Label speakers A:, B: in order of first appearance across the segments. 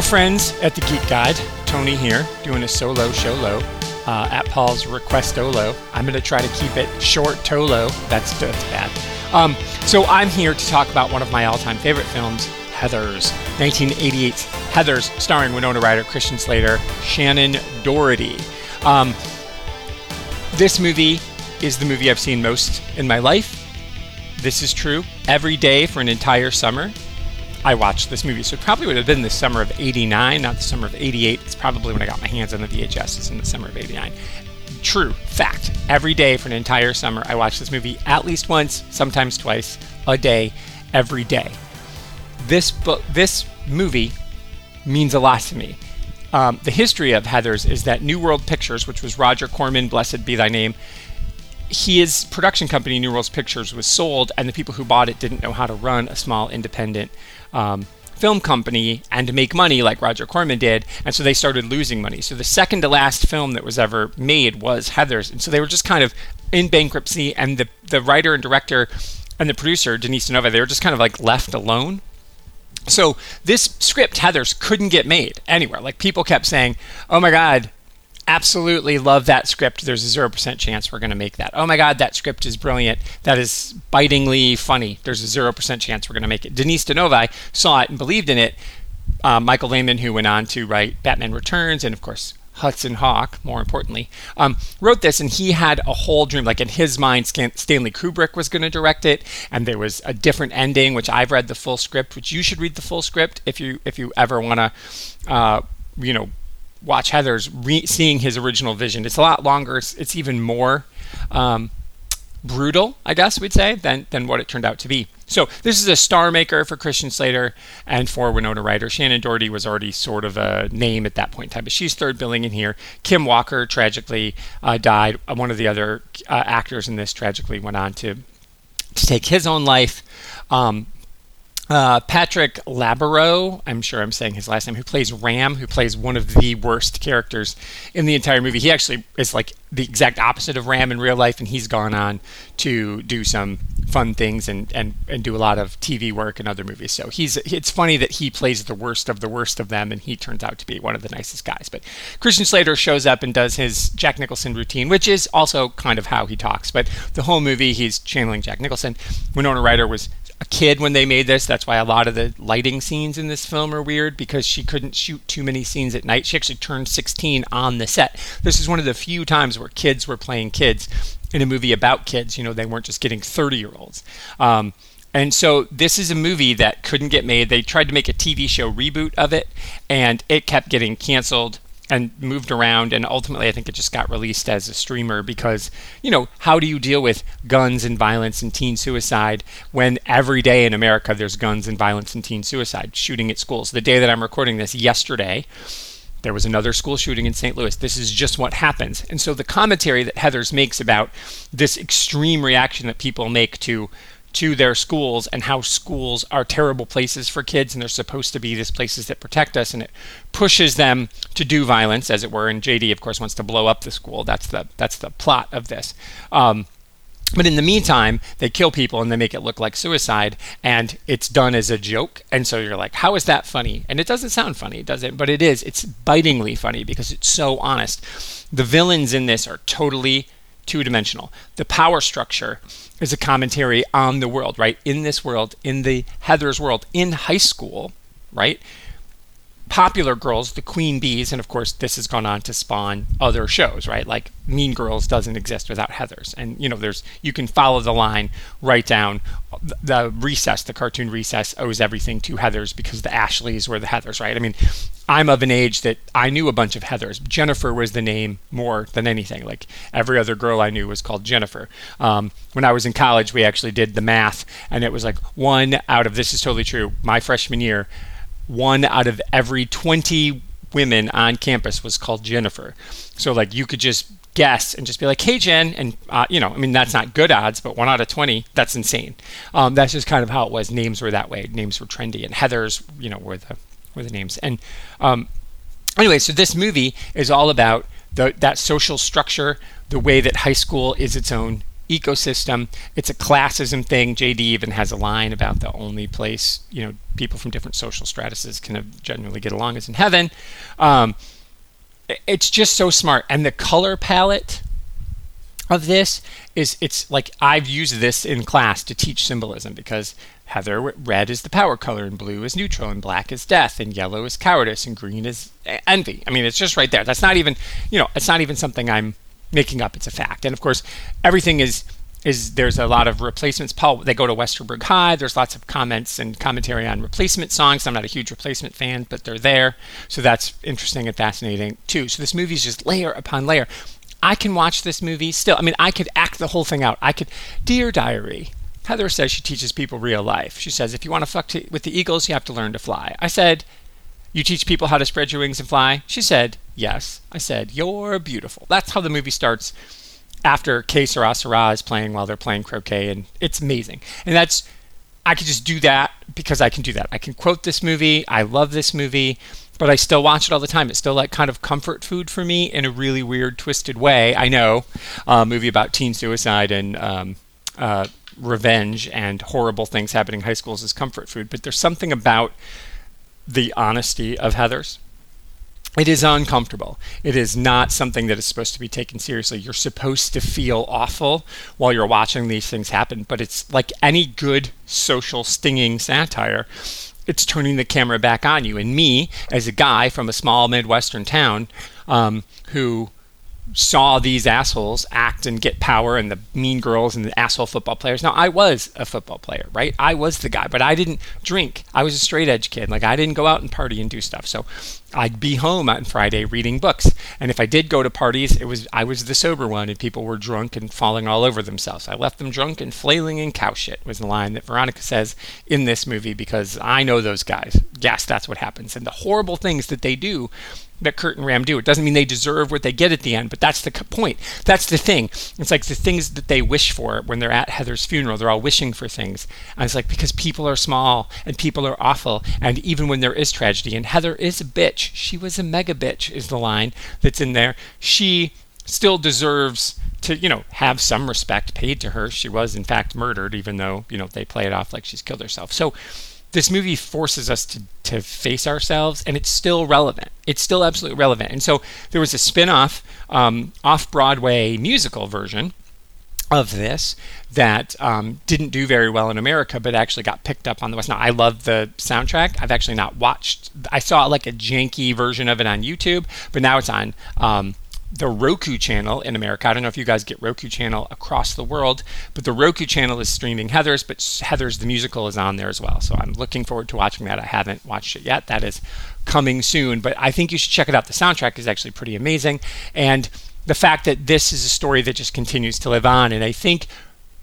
A: Hello, friends at the Geek Guide. Tony here, doing a solo show low uh, at Paul's request Olo. I'm going to try to keep it short Tolo. That's, that's bad. Um, so I'm here to talk about one of my all-time favorite films, Heathers, 1988's Heathers, starring Winona Ryder, Christian Slater, Shannen Doherty. Um, this movie is the movie I've seen most in my life. This is true. Every day for an entire summer, I watched this movie. So it probably would have been the summer of 89, not the summer of 88. It's probably when I got my hands on the VHS, it's in the summer of 89. True, fact. Every day for an entire summer, I watched this movie at least once, sometimes twice, a day, every day. This book, this movie means a lot to me. Um, the history of Heathers is that New World Pictures, which was Roger Corman, blessed be thy name, his production company, New World Pictures, was sold, and the people who bought it didn't know how to run a small independent um, film company and make money like Roger Corman did, and so they started losing money. So the second to last film that was ever made was Heathers, and so they were just kind of in bankruptcy, and the the writer and director and the producer Denise Nova, they were just kind of like left alone. So this script, Heathers, couldn't get made anywhere. Like people kept saying, "Oh my God, absolutely love that script. There's a 0% chance we're going to make that. Oh my God, that script is brilliant. That is bitingly funny. There's a 0% chance we're going to make it. Denise Di Novi saw it and believed in it. Uh, Michael Lehmann, who went on to write Batman Returns and, of course, Hudson Hawk, more importantly, um, wrote this, and he had a whole dream. Like in his mind, Stanley Kubrick was going to direct it, and there was a different ending. Which I've read the full script, which you should read the full script if you if you ever want to, uh, you know, watch Heathers re- seeing his original vision. It's a lot longer. It's, it's even more um, brutal, I guess we'd say, than than what it turned out to be. So this is a star maker for Christian Slater and for Winona Ryder. Shannen Doherty was already sort of a name at that point in time, but she's third billing in here. Kim Walker tragically uh, died. Uh, one of the other uh, actors in this tragically went on to to take his own life. Um, uh, Patrick Labero, I'm sure I'm saying his last name, who plays Ram, who plays one of the worst characters in the entire movie. He actually is like the exact opposite of Ram in real life, and he's gone on to do some fun things and, and, and do a lot of TV work and other movies. So he's it's funny that he plays the worst of the worst of them, and he turns out to be one of the nicest guys. But Christian Slater shows up and does his Jack Nicholson routine, which is also kind of how he talks. But the whole movie, he's channeling Jack Nicholson. Winona Ryder was a kid when they made this. That's why a lot of the lighting scenes in this film are weird because she couldn't shoot too many scenes at night. She actually turned 16 on the set. This is one of the few times where kids were playing kids in a movie about kids. You know, they weren't just getting 30 year olds. Um, and so this is a movie that couldn't get made. They tried to make a TV show reboot of it, and it kept getting canceled and moved around and ultimately I think it just got released as a streamer because you know how do you deal with guns and violence and teen suicide when every day in America there's guns and violence and teen suicide shooting at schools the day that I'm recording this yesterday there was another school shooting in St. Louis. This is just what happens. And so the commentary that Heathers makes about this extreme reaction that people make to to their schools and how schools are terrible places for kids and they're supposed to be these places that protect us and it pushes them to do violence as it were and JD of course wants to blow up the school that's the that's the plot of this um, but in the meantime, they kill people and they make it look like suicide, and it's done as a joke. And so you're like, how is that funny? And it doesn't sound funny, does it? But it is. It's bitingly funny because it's so honest. The villains in this are totally two dimensional. The power structure is a commentary on the world, right? In this world, in the Heathers world, in high school, right? Popular girls, the queen bees, and of course this has gone on to spawn other shows, right? Like Mean Girls doesn't exist without Heathers, and you know there's you can follow the line right down. The Recess, the cartoon Recess, owes everything to Heathers because the Ashleys were the Heathers, right? I mean, I'm of an age that I knew a bunch of Heathers. Jennifer was the name more than anything. Like every other girl I knew was called Jennifer. Um, when I was in college, we actually did the math, and it was like one out of this is totally true. My freshman year one out of every 20 women on campus was called Jennifer. So like you could just guess and just be like, "Hey Jen," and uh, you know, I mean that's not good odds, but one out of 20, that's insane. Um, that's just kind of how it was. Names were that way. Names were trendy, and Heathers, you know, were the were the names. And um, anyway, so this movie is all about the, that social structure, the way that high school is its own ecosystem. It's a classism thing. JD even has a line about the only place you know people from different social stratuses can generally get along is in heaven. Um, it's just so smart, and the color palette of this is it's like I've used this in class to teach symbolism because Heather, red is the power color, and blue is neutral, and black is death, and yellow is cowardice, and green is envy. I mean, it's just right there. That's not even, you know, it's not even something I'm making up. It's a fact. And of course, everything is is there's a lot of replacements. Paul, they go to Westerburg High. There's lots of comments and commentary on replacement songs. I'm not a huge replacement fan, but they're there, so that's interesting and fascinating too. So this movie is just layer upon layer. I can watch this movie still. I mean, I could act the whole thing out. I could, Dear Diary. Heather says she teaches people real life. She says, if you want to fuck to, with the eagles, you have to learn to fly. I said, you teach people how to spread your wings and fly? She said, yes. I said, you're beautiful. That's how the movie starts after Que Sera Sera is playing while they're playing croquet, and it's amazing. And that's, I could just do that because I can do that. I can quote this movie. I love this movie but I still watch it all the time. It's still like kind of comfort food for me in a really weird, twisted way. I know, a uh, movie about teen suicide and um, uh, revenge and horrible things happening in high schools is comfort food, but there's something about the honesty of Heather's. It is uncomfortable. It is not something that is supposed to be taken seriously. You're supposed to feel awful while you're watching these things happen, but it's like any good social stinging satire it's turning the camera back on you. And me, as a guy from a small Midwestern town um, who saw these assholes act and get power and the mean girls and the asshole football players. Now, I was a football player, right? I was the guy, but I didn't drink. I was a straight edge kid. Like, I didn't go out and party and do stuff. So I'd be home on Friday reading books. And if I did go to parties, it was I was the sober one and people were drunk and falling all over themselves. I left them drunk and flailing and cow shit was the line that Veronica says in this movie because I know those guys. Yes, that's what happens. And the horrible things that they do that Kurt and Ram do. It doesn't mean they deserve what they get at the end, but that's the point. That's the thing. It's like the things that they wish for when they're at Heather's funeral. They're all wishing for things. And it's like because people are small and people are awful, and even when there is tragedy, and Heather is a bitch. She was a mega bitch, is the line that's in there. She still deserves to you know have some respect paid to her. She was in fact murdered even though you know they play it off like she's killed herself. So this movie forces us to, to face ourselves and it's still relevant. It's still absolutely relevant. And so there was a spin-off um, off-broadway musical version of this that um, didn't do very well in America, but actually got picked up on the West. Now, I love the soundtrack. I've actually not watched. I saw like a janky version of it on YouTube, but now it's on um, the Roku channel in America. I don't know if you guys get Roku channel across the world, but the Roku channel is streaming Heather's, but Heather's the musical is on there as well. So I'm looking forward to watching that. I haven't watched it yet. That is coming soon, but I think you should check it out. The soundtrack is actually pretty amazing, and the fact that this is a story that just continues to live on, and I think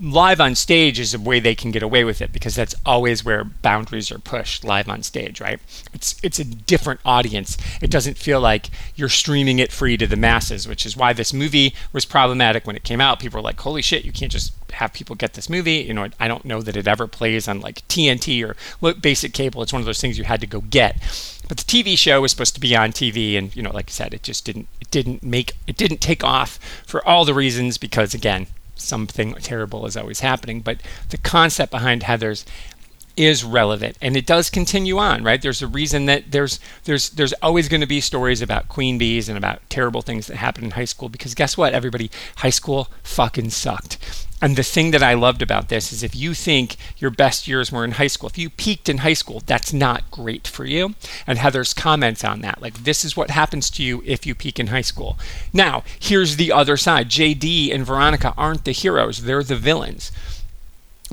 A: live on stage is a way they can get away with it because that's always where boundaries are pushed live on stage right? It's it's a different audience. It doesn't feel like you're streaming it free to the masses which is why this movie was problematic when it came out. People were like holy shit you can't just have people get this movie. You know i don't know that it ever plays on like tnt or basic cable. It's one of those things you had to go get. But the tv show was supposed to be on tv and you know like i said it just didn't it didn't make it didn't take off for all the reasons because again something terrible is always happening. But the concept behind Heather's is relevant and it does continue on right there's a reason that there's there's there's always going to be stories about queen bees and about terrible things that happen in high school because guess what everybody high school fucking sucked and the thing that I loved about this is if you think your best years were in high school, if you peaked in high school, that's not great for you. And Heather's comments on that, like this is what happens to you if you peak in high school. Now, here's the other side. JD and Veronica aren't the heroes, they're the villains.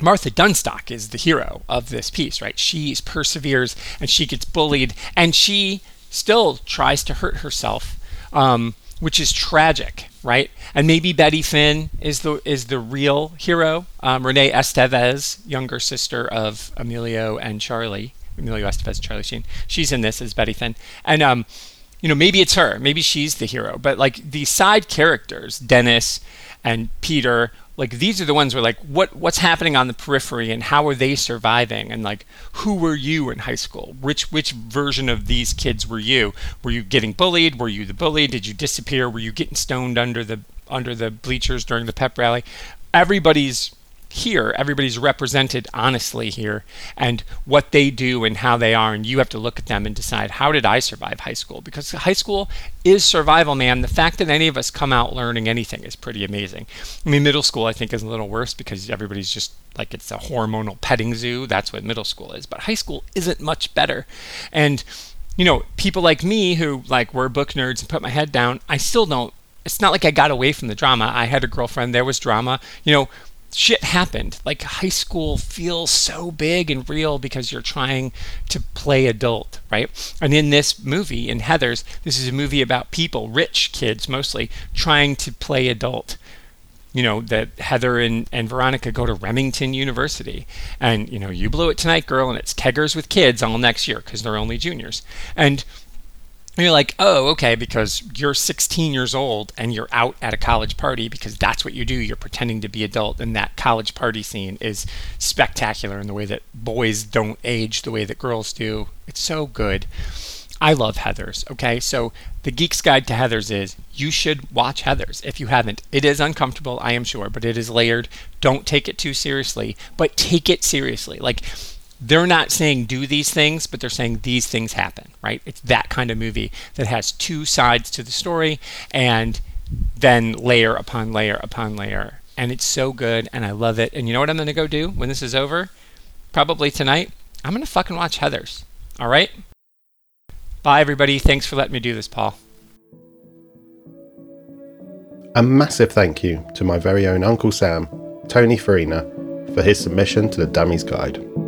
A: Martha Dunnstock is the hero of this piece, right? She perseveres and she gets bullied and she still tries to hurt herself. Um, which is tragic, right? And maybe Betty Finn is the is the real hero. Um, Renee Estevez, younger sister of Emilio and Charlie, Emilio Estevez and Charlie Sheen, she's in this as Betty Finn, and um, you know maybe it's her, maybe she's the hero. But like the side characters, Dennis and Peter like these are the ones where like what what's happening on the periphery and how are they surviving? And like who were you in high school? Which which version of these kids were you? Were you getting bullied? Were you the bully? Did you disappear? Were you getting stoned under the under the bleachers during the pep rally? Everybody's here, everybody's represented honestly here, and what they do and how they are, and you have to look at them and decide how did I survive high school? Because high school is survival, man. The fact that any of us come out learning anything is pretty amazing. I mean, middle school I think is a little worse because everybody's just like it's a hormonal petting zoo. That's what middle school is, but high school isn't much better, and you know, people like me who like were book nerds and put my head down, I still don't it's not like I got away from the drama. I had a girlfriend, there was drama. You know, shit happened. Like high school feels so big and real because you're trying to play adult, right? And in this movie, in Heathers, this is a movie about people, rich kids mostly, trying to play adult. You know, that Heather and, and Veronica go to Remington University. And, you know, you blew it tonight, girl, and it's keggers with kids all next year because they're only juniors. And you're like, oh, okay, because you're 16 years old and you're out at a college party because that's what you do. You're pretending to be adult, and that college party scene is spectacular in the way that boys don't age the way that girls do. It's so good. I love Heathers. Okay, so the Geek's Guide to Heathers is you should watch Heathers if you haven't. It is uncomfortable, I am sure, but it is layered. Don't take it too seriously, but take it seriously. Like they're not saying do these things, but they're saying these things happen, right? It's that kind of movie that has two sides to the story and then layer upon layer upon layer. And it's so good and I love it. And you know what I'm going to go do when this is over? Probably tonight. I'm going to fucking watch Heathers. All right? Bye, everybody. Thanks for letting me do this, Paul.
B: A massive thank you to my very own Uncle Sam, Tony Farina, for his submission to the Dummies Guide.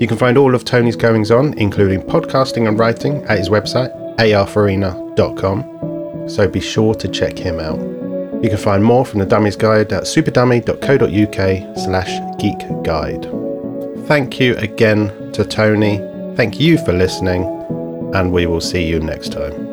B: You can find all of Tony's goings on, including podcasting and writing, at his website, arfarina.com, so be sure to check him out. You can find more from the Dummies Guide at superdummy.co.uk slash geekguide. Thank you again to Tony. Thank you for listening, and we will see you next time.